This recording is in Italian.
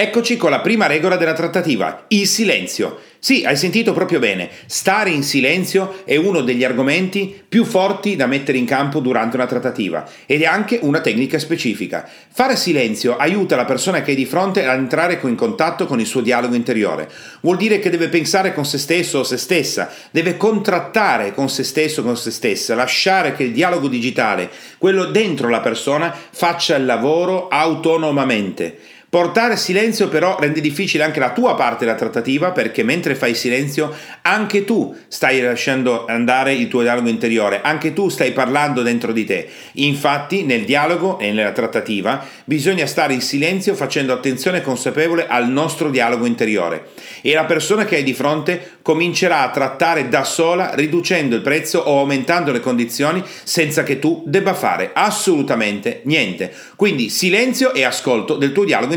Eccoci con la prima regola della trattativa, il silenzio. Sì, hai sentito proprio bene, stare in silenzio è uno degli argomenti più forti da mettere in campo durante una trattativa ed è anche una tecnica specifica. Fare silenzio aiuta la persona che è di fronte ad entrare in contatto con il suo dialogo interiore. Vuol dire che deve pensare con se stesso o se stessa, deve contrattare con se stesso o con se stessa, lasciare che il dialogo digitale, quello dentro la persona, faccia il lavoro autonomamente. Portare silenzio però rende difficile anche la tua parte della trattativa perché mentre fai silenzio anche tu stai lasciando andare il tuo dialogo interiore, anche tu stai parlando dentro di te. Infatti nel dialogo e nella trattativa bisogna stare in silenzio facendo attenzione consapevole al nostro dialogo interiore e la persona che hai di fronte comincerà a trattare da sola riducendo il prezzo o aumentando le condizioni senza che tu debba fare assolutamente niente. Quindi silenzio e ascolto del tuo dialogo